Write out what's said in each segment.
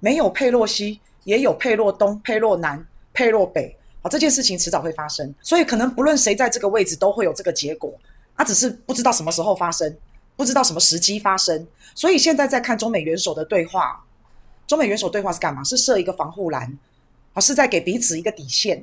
没有佩洛西，也有佩洛东、佩洛南、佩洛北。好，这件事情迟早会发生，所以可能不论谁在这个位置，都会有这个结果。他只是不知道什么时候发生，不知道什么时机发生。所以现在在看中美元首的对话，中美元首对话是干嘛？是设一个防护栏，啊，是在给彼此一个底线，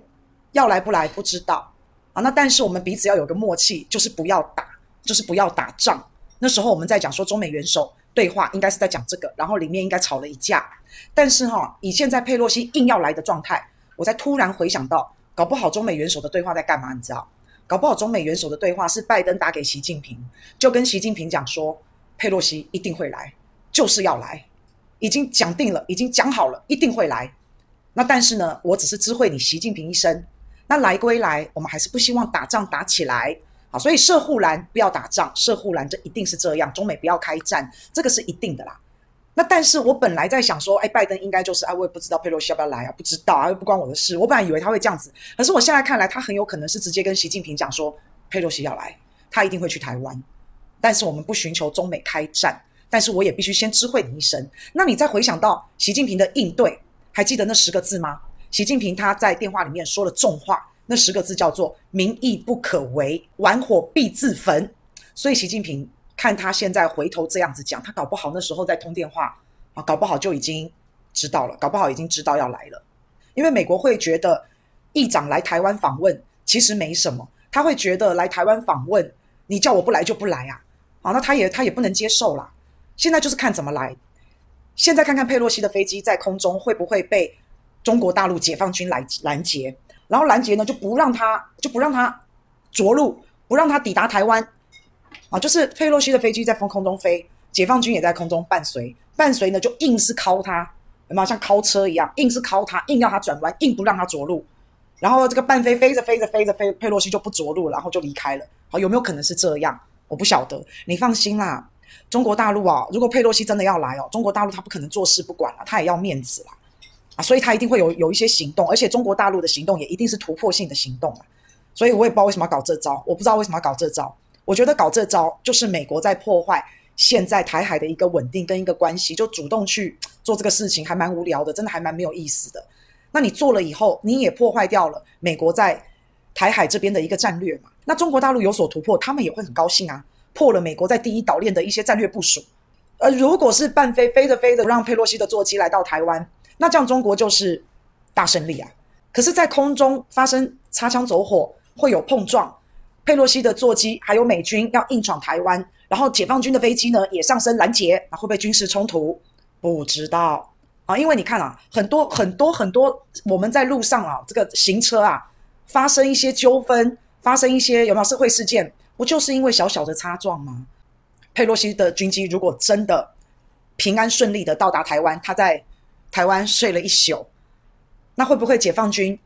要来不来不知道啊。那但是我们彼此要有个默契，就是不要打，就是不要打仗。那时候我们在讲说中美元首对话，应该是在讲这个，然后里面应该吵了一架。但是哈，以现在佩洛西硬要来的状态。我才突然回想到，搞不好中美元首的对话在干嘛？你知道？搞不好中美元首的对话是拜登打给习近平，就跟习近平讲说，佩洛西一定会来，就是要来，已经讲定了，已经讲好了，一定会来。那但是呢，我只是知会你习近平一声。那来归来，我们还是不希望打仗打起来。所以设护栏不要打仗，设护栏这一定是这样，中美不要开战，这个是一定的啦。那但是我本来在想说，哎，拜登应该就是，哎，我也不知道佩洛西要不要来啊，不知道啊，又不关我的事。我本来以为他会这样子，可是我现在看来，他很有可能是直接跟习近平讲说，佩洛西要来，他一定会去台湾。但是我们不寻求中美开战，但是我也必须先知会你一声。那你再回想到习近平的应对，还记得那十个字吗？习近平他在电话里面说了重话，那十个字叫做“民意不可违，玩火必自焚”。所以习近平。看他现在回头这样子讲，他搞不好那时候在通电话啊，搞不好就已经知道了，搞不好已经知道要来了。因为美国会觉得议长来台湾访问其实没什么，他会觉得来台湾访问，你叫我不来就不来啊，好，那他也他也不能接受啦。现在就是看怎么来。现在看看佩洛西的飞机在空中会不会被中国大陆解放军来拦截，然后拦截呢就不让他就不让他着陆，不让他抵达台湾。啊，就是佩洛西的飞机在风空中飞，解放军也在空中伴随，伴随呢就硬是靠他，有没有像靠车一样，硬是靠他，硬要他转弯，硬不让他着陆，然后这个伴飞飞着飞着飞着飞，佩洛西就不着陆，然后就离开了。好，有没有可能是这样？我不晓得，你放心啦，中国大陆啊，如果佩洛西真的要来哦，中国大陆他不可能坐视不管了，他也要面子啦，啊，所以他一定会有有一些行动，而且中国大陆的行动也一定是突破性的行动啊，所以我也不知道为什么要搞这招，我不知道为什么要搞这招。我觉得搞这招就是美国在破坏现在台海的一个稳定跟一个关系，就主动去做这个事情，还蛮无聊的，真的还蛮没有意思的。那你做了以后，你也破坏掉了美国在台海这边的一个战略嘛？那中国大陆有所突破，他们也会很高兴啊，破了美国在第一岛链的一些战略部署。而如果是半飞飞着飞着让佩洛西的座机来到台湾，那这样中国就是大胜利啊。可是，在空中发生擦枪走火，会有碰撞。佩洛西的座机还有美军要硬闯台湾，然后解放军的飞机呢也上升拦截，会不会军事冲突？不知道啊，因为你看啊，很多很多很多我们在路上啊，这个行车啊，发生一些纠纷，发生一些有没有社会事件？不就是因为小小的擦撞吗？佩洛西的军机如果真的平安顺利的到达台湾，他在台湾睡了一宿，那会不会解放军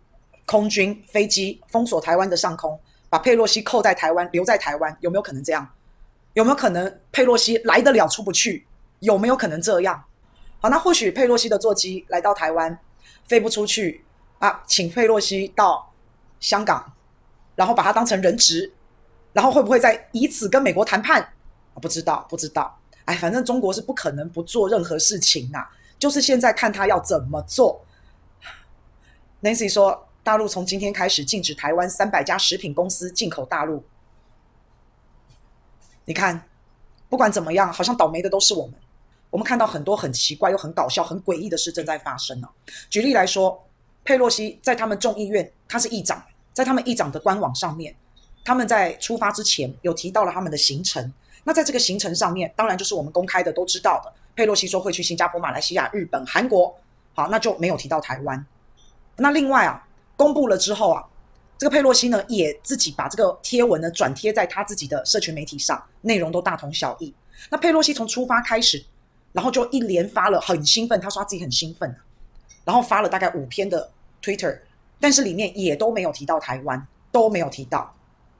空军飞机封锁台湾的上空？把佩洛西扣在台湾，留在台湾，有没有可能这样？有没有可能佩洛西来得了出不去？有没有可能这样？好，那或许佩洛西的座机来到台湾，飞不出去啊，请佩洛西到香港，然后把他当成人质，然后会不会再以此跟美国谈判？不知道，不知道。哎，反正中国是不可能不做任何事情呐，就是现在看他要怎么做。Nancy 说。大陆从今天开始禁止台湾三百家食品公司进口大陆。你看，不管怎么样，好像倒霉的都是我们。我们看到很多很奇怪又很搞笑、很诡异的事正在发生呢。举例来说，佩洛西在他们众议院，他是议长，在他们议长的官网上面，他们在出发之前有提到了他们的行程。那在这个行程上面，当然就是我们公开的都知道的。佩洛西说会去新加坡、马来西亚、日本、韩国，好，那就没有提到台湾。那另外啊。公布了之后啊，这个佩洛西呢也自己把这个贴文呢转贴在他自己的社群媒体上，内容都大同小异。那佩洛西从出发开始，然后就一连发了很兴奋，他说他自己很兴奋，然后发了大概五篇的 Twitter，但是里面也都没有提到台湾，都没有提到。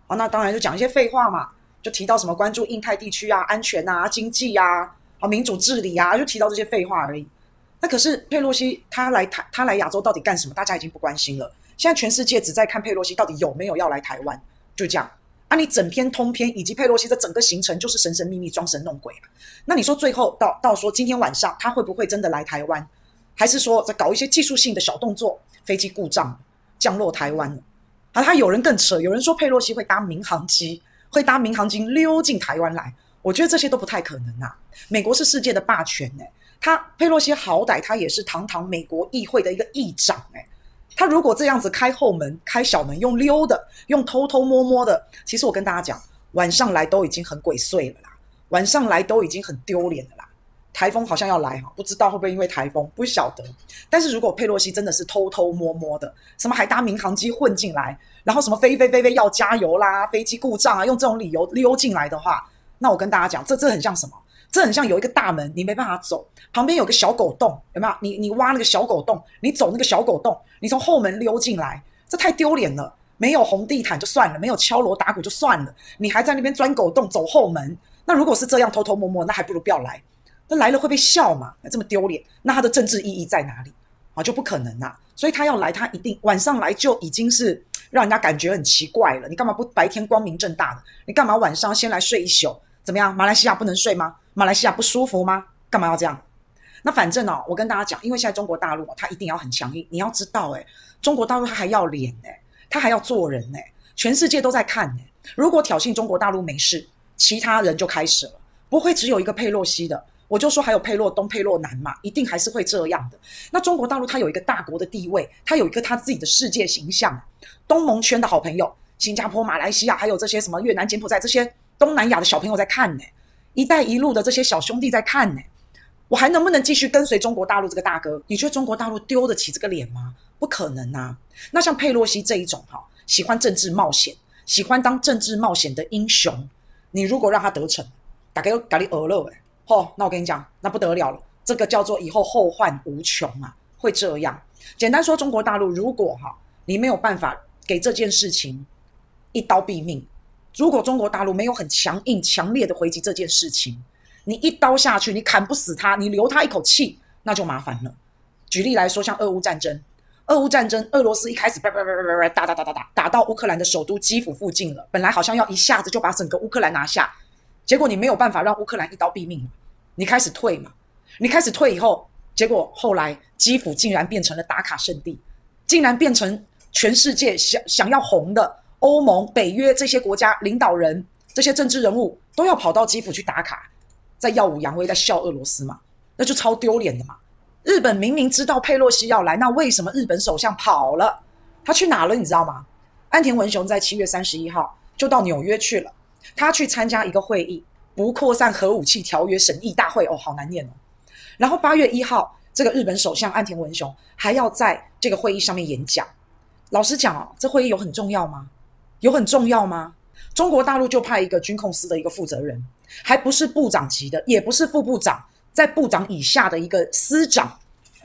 啊，那当然就讲一些废话嘛，就提到什么关注印太地区啊、安全啊、经济啊、啊民主治理啊，就提到这些废话而已。那可是佩洛西他来台，他来亚洲到底干什么？大家已经不关心了。现在全世界只在看佩洛西到底有没有要来台湾，就这样啊！你整篇通篇以及佩洛西的整个行程就是神神秘秘、装神弄鬼。那你说最后到到说今天晚上他会不会真的来台湾？还是说在搞一些技术性的小动作，飞机故障降落台湾？啊，他有人更扯，有人说佩洛西会搭民航机，会搭民航机溜进台湾来。我觉得这些都不太可能啊！美国是世界的霸权诶，他佩洛西好歹他也是堂堂美国议会的一个议长诶，他如果这样子开后门、开小门，用溜的、用偷偷摸摸的，其实我跟大家讲，晚上来都已经很鬼祟了啦，晚上来都已经很丢脸了啦。台风好像要来哈，不知道会不会因为台风，不晓得。但是如果佩洛西真的是偷偷摸摸的，什么还搭民航机混进来，然后什么飞飞飞飞要加油啦，飞机故障啊，用这种理由溜进来的话，那我跟大家讲，这这很像什么？这很像有一个大门，你没办法走，旁边有个小狗洞，有没有？你你挖那个小狗洞，你走那个小狗洞，你从后门溜进来，这太丢脸了。没有红地毯就算了，没有敲锣打鼓就算了，你还在那边钻狗洞走后门。那如果是这样偷偷摸摸，那还不如不要来。那来了会被笑嘛？这么丢脸，那他的政治意义在哪里啊？就不可能啊！所以他要来，他一定晚上来就已经是让人家感觉很奇怪了。你干嘛不白天光明正大的？你干嘛晚上先来睡一宿？怎么样？马来西亚不能睡吗？马来西亚不舒服吗？干嘛要这样？那反正哦，我跟大家讲，因为现在中国大陆他一定要很强硬。你要知道，诶，中国大陆他还要脸诶，他还要做人诶，全世界都在看诶。如果挑衅中国大陆没事，其他人就开始了，不会只有一个佩洛西的。我就说还有佩洛东、佩洛南嘛，一定还是会这样的。那中国大陆它有一个大国的地位，它有一个它自己的世界形象，东盟圈的好朋友，新加坡、马来西亚，还有这些什么越南、柬埔寨这些。东南亚的小朋友在看呢，一带一路的这些小兄弟在看呢，我还能不能继续跟随中国大陆这个大哥？你觉得中国大陆丢得起这个脸吗？不可能啊！那像佩洛西这一种哈，喜欢政治冒险，喜欢当政治冒险的英雄，你如果让他得逞，大概咖喱鹅肉哎，吼，那我跟你讲，那不得了了，这个叫做以后后患无穷啊，会这样。简单说，中国大陆如果哈，你没有办法给这件事情一刀毙命。如果中国大陆没有很强硬、强烈的回击这件事情，你一刀下去，你砍不死他，你留他一口气，那就麻烦了。举例来说，像俄乌战争，俄乌战争，俄罗斯一开始叭叭叭叭叭打打打打打，打到乌克兰的首都基辅附近了，本来好像要一下子就把整个乌克兰拿下，结果你没有办法让乌克兰一刀毙命，你开始退嘛，你开始退以后，结果后来基辅竟然变成了打卡圣地，竟然变成全世界想想要红的。欧盟、北约这些国家领导人、这些政治人物都要跑到基辅去打卡，在耀武扬威，在笑俄罗斯嘛？那就超丢脸的嘛！日本明明知道佩洛西要来，那为什么日本首相跑了？他去哪了？你知道吗？岸田文雄在七月三十一号就到纽约去了，他去参加一个会议——不扩散核武器条约审议大会。哦，好难念哦。然后八月一号，这个日本首相岸田文雄还要在这个会议上面演讲。老实讲哦，这会议有很重要吗？有很重要吗？中国大陆就派一个军控司的一个负责人，还不是部长级的，也不是副部长，在部长以下的一个司长，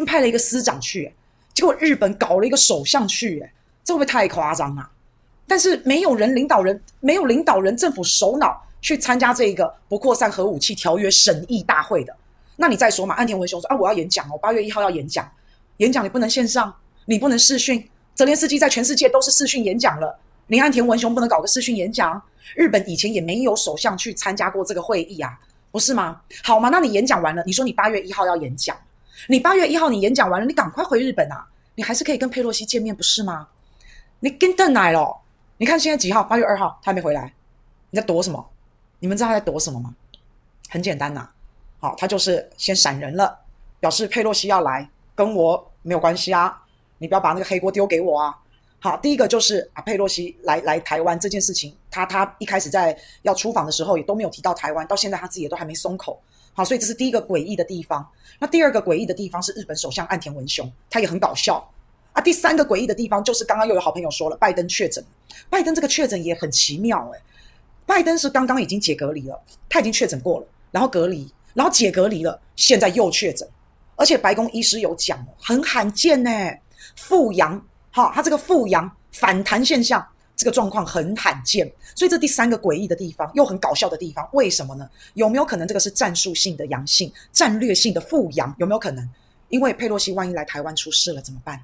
派了一个司长去，结果日本搞了一个首相去，诶，这会不会太夸张啊？但是没有人领导人，没有领导人政府首脑去参加这个不扩散核武器条约审议大会的，那你再说嘛？岸田文雄说啊，我要演讲哦，八月一号要演讲，演讲你不能线上，你不能视讯，泽连斯基在全世界都是视讯演讲了。林岸田文雄不能搞个视讯演讲？日本以前也没有首相去参加过这个会议啊，不是吗？好吗？那你演讲完了，你说你八月一号要演讲，你八月一号你演讲完了，你赶快回日本啊，你还是可以跟佩洛西见面，不是吗？你跟邓来了，你看现在几号？八月二号，他还没回来，你在躲什么？你们知道他在躲什么吗？很简单呐、啊，好，他就是先闪人了，表示佩洛西要来，跟我没有关系啊，你不要把那个黑锅丢给我啊。好，第一个就是啊，佩洛西来来台湾这件事情，他他一开始在要出访的时候也都没有提到台湾，到现在他自己也都还没松口。好，所以这是第一个诡异的地方。那第二个诡异的地方是日本首相岸田文雄，他也很搞笑啊。第三个诡异的地方就是刚刚又有好朋友说了，拜登确诊，拜登这个确诊也很奇妙诶、拜登是刚刚已经解隔离了，他已经确诊过了，然后隔离，然后解隔离了，现在又确诊，而且白宫医师有讲，很罕见呢、欸，复阳。好，他这个复阳反弹现象，这个状况很罕见，所以这第三个诡异的地方，又很搞笑的地方，为什么呢？有没有可能这个是战术性的阳性，战略性的复阳？有没有可能？因为佩洛西万一来台湾出事了怎么办？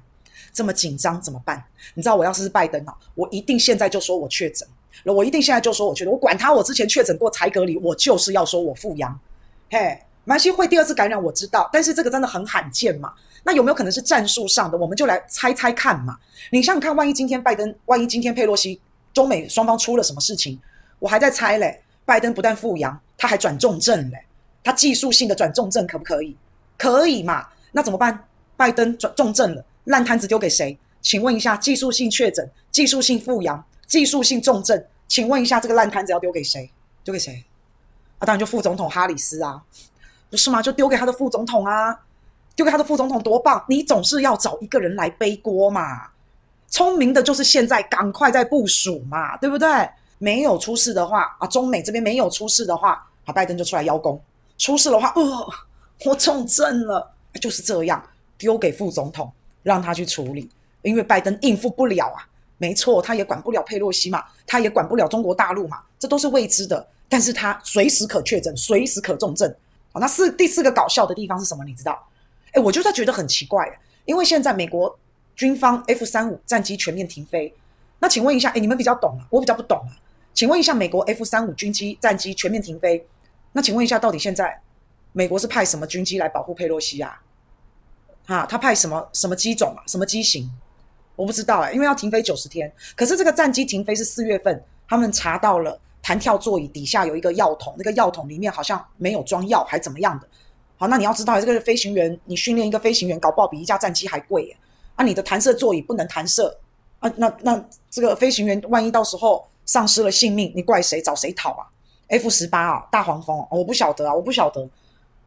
这么紧张怎么办？你知道我要是是拜登啊，我一定现在就说我确诊，我一定现在就说我确诊，我管他，我之前确诊过才隔离，我就是要说我复阳，嘿，马来西亚会第二次感染，我知道，但是这个真的很罕见嘛。那有没有可能是战术上的？我们就来猜猜看嘛。你想想看，万一今天拜登，万一今天佩洛西，中美双方出了什么事情，我还在猜嘞。拜登不但复阳，他还转重症嘞。他技术性的转重症可不可以？可以嘛？那怎么办？拜登转重症了，烂摊子丢给谁？请问一下，技术性确诊、技术性复阳、技术性重症，请问一下，这个烂摊子要丢给谁？丢给谁？啊，当然就副总统哈里斯啊，不是吗？就丢给他的副总统啊。丢给他的副总统多棒！你总是要找一个人来背锅嘛。聪明的就是现在赶快在部署嘛，对不对？没有出事的话啊，中美这边没有出事的话，啊，拜登就出来邀功。出事的话，呃，我重症了，就是这样，丢给副总统让他去处理，因为拜登应付不了啊。没错，他也管不了佩洛西嘛，他也管不了中国大陆嘛，这都是未知的。但是他随时可确诊，随时可重症。好，那四第四个搞笑的地方是什么？你知道？哎，我就在觉得很奇怪，因为现在美国军方 F 三五战机全面停飞。那请问一下，哎，你们比较懂啊，我比较不懂啊。请问一下，美国 F 三五军机战机全面停飞，那请问一下，到底现在美国是派什么军机来保护佩洛西啊？啊，他派什么什么机种啊？什么机型？我不知道哎，因为要停飞九十天。可是这个战机停飞是四月份，他们查到了弹跳座椅底下有一个药桶，那个药桶里面好像没有装药，还怎么样的？好，那你要知道，这个飞行员，你训练一个飞行员，搞不好比一架战机还贵耶。啊，你的弹射座椅不能弹射啊，那那这个飞行员万一到时候丧失了性命，你怪谁？找谁讨啊？F 十八啊，大黄蜂，哦，我不晓得啊，我不晓得。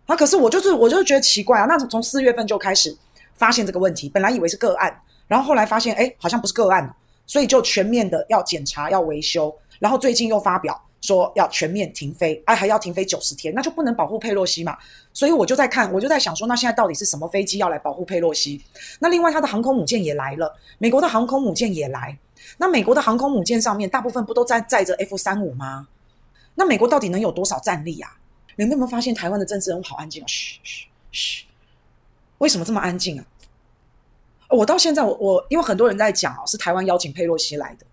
啊，可是我就是我就是觉得奇怪啊。那从四月份就开始发现这个问题，本来以为是个案，然后后来发现，哎，好像不是个案，所以就全面的要检查，要维修，然后最近又发表。说要全面停飞，哎，还要停飞九十天，那就不能保护佩洛西嘛？所以我就在看，我就在想说，那现在到底是什么飞机要来保护佩洛西？那另外，他的航空母舰也来了，美国的航空母舰也来。那美国的航空母舰上面大部分不都在载着 F 三五吗？那美国到底能有多少战力啊？你们有没有发现台湾的政治人物好安静啊？嘘嘘嘘，为什么这么安静啊？我到现在，我我因为很多人在讲哦，是台湾邀请佩洛西来的。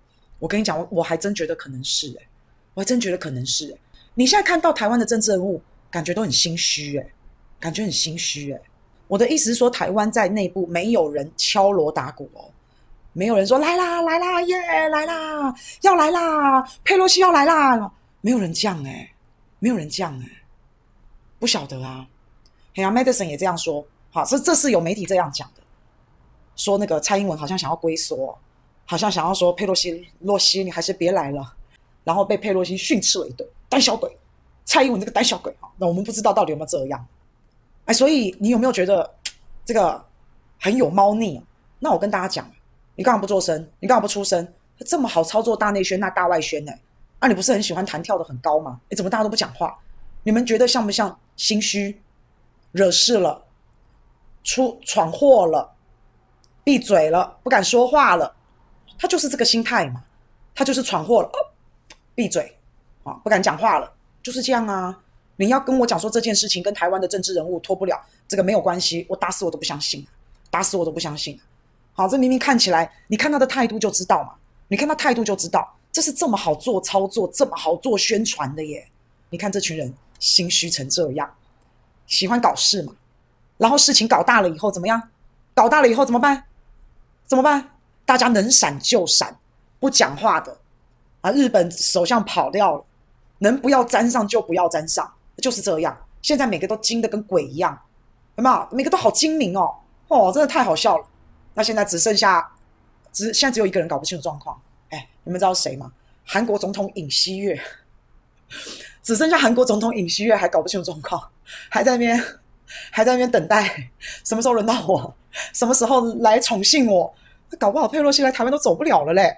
我跟你讲，我我还真觉得可能是诶、我还真觉得可能是，你现在看到台湾的政治人物，感觉都很心虚，诶，感觉很心虚，诶。我的意思是说，台湾在内部没有人敲锣打鼓哦，没有人说来啦来啦耶来啦要来啦佩洛西要来啦，没有人这样诶，没有人这样诶，不晓得啊。哎呀，Madison 也这样说，好，这这是有媒体这样讲的，说那个蔡英文好像想要龟缩，好像想要说佩洛西洛西你还是别来了。然后被佩洛西训斥了一顿，胆小鬼，蔡英文这个胆小鬼啊！那我们不知道到底有没有这样，哎，所以你有没有觉得这个很有猫腻啊？那我跟大家讲，你干嘛不做声？你干嘛不出声？这么好操作大内宣，那大外宣呢？啊，你不是很喜欢弹跳的很高吗？哎，怎么大家都不讲话？你们觉得像不像心虚、惹事了、出闯祸了、闭嘴了、不敢说话了？他就是这个心态嘛，他就是闯祸了。闭嘴，啊，不敢讲话了，就是这样啊！你要跟我讲说这件事情跟台湾的政治人物脱不了，这个没有关系，我打死我都不相信，打死我都不相信。好，这明明看起来，你看他的态度就知道嘛，你看他态度就知道，这是这么好做操作，这么好做宣传的耶！你看这群人心虚成这样，喜欢搞事嘛，然后事情搞大了以后怎么样？搞大了以后怎么办？怎么办？大家能闪就闪，不讲话的。啊！日本首相跑掉了，能不要沾上就不要沾上，就是这样。现在每个都精得跟鬼一样，有没有？每个都好精明哦，哦，真的太好笑了。那现在只剩下，只现在只有一个人搞不清楚状况。哎，你们知道谁吗？韩国总统尹锡悦，只剩下韩国总统尹锡悦还搞不清楚状况，还在那边，还在那边等待，什么时候轮到我？什么时候来宠幸我？搞不好佩洛西来台湾都走不了了嘞。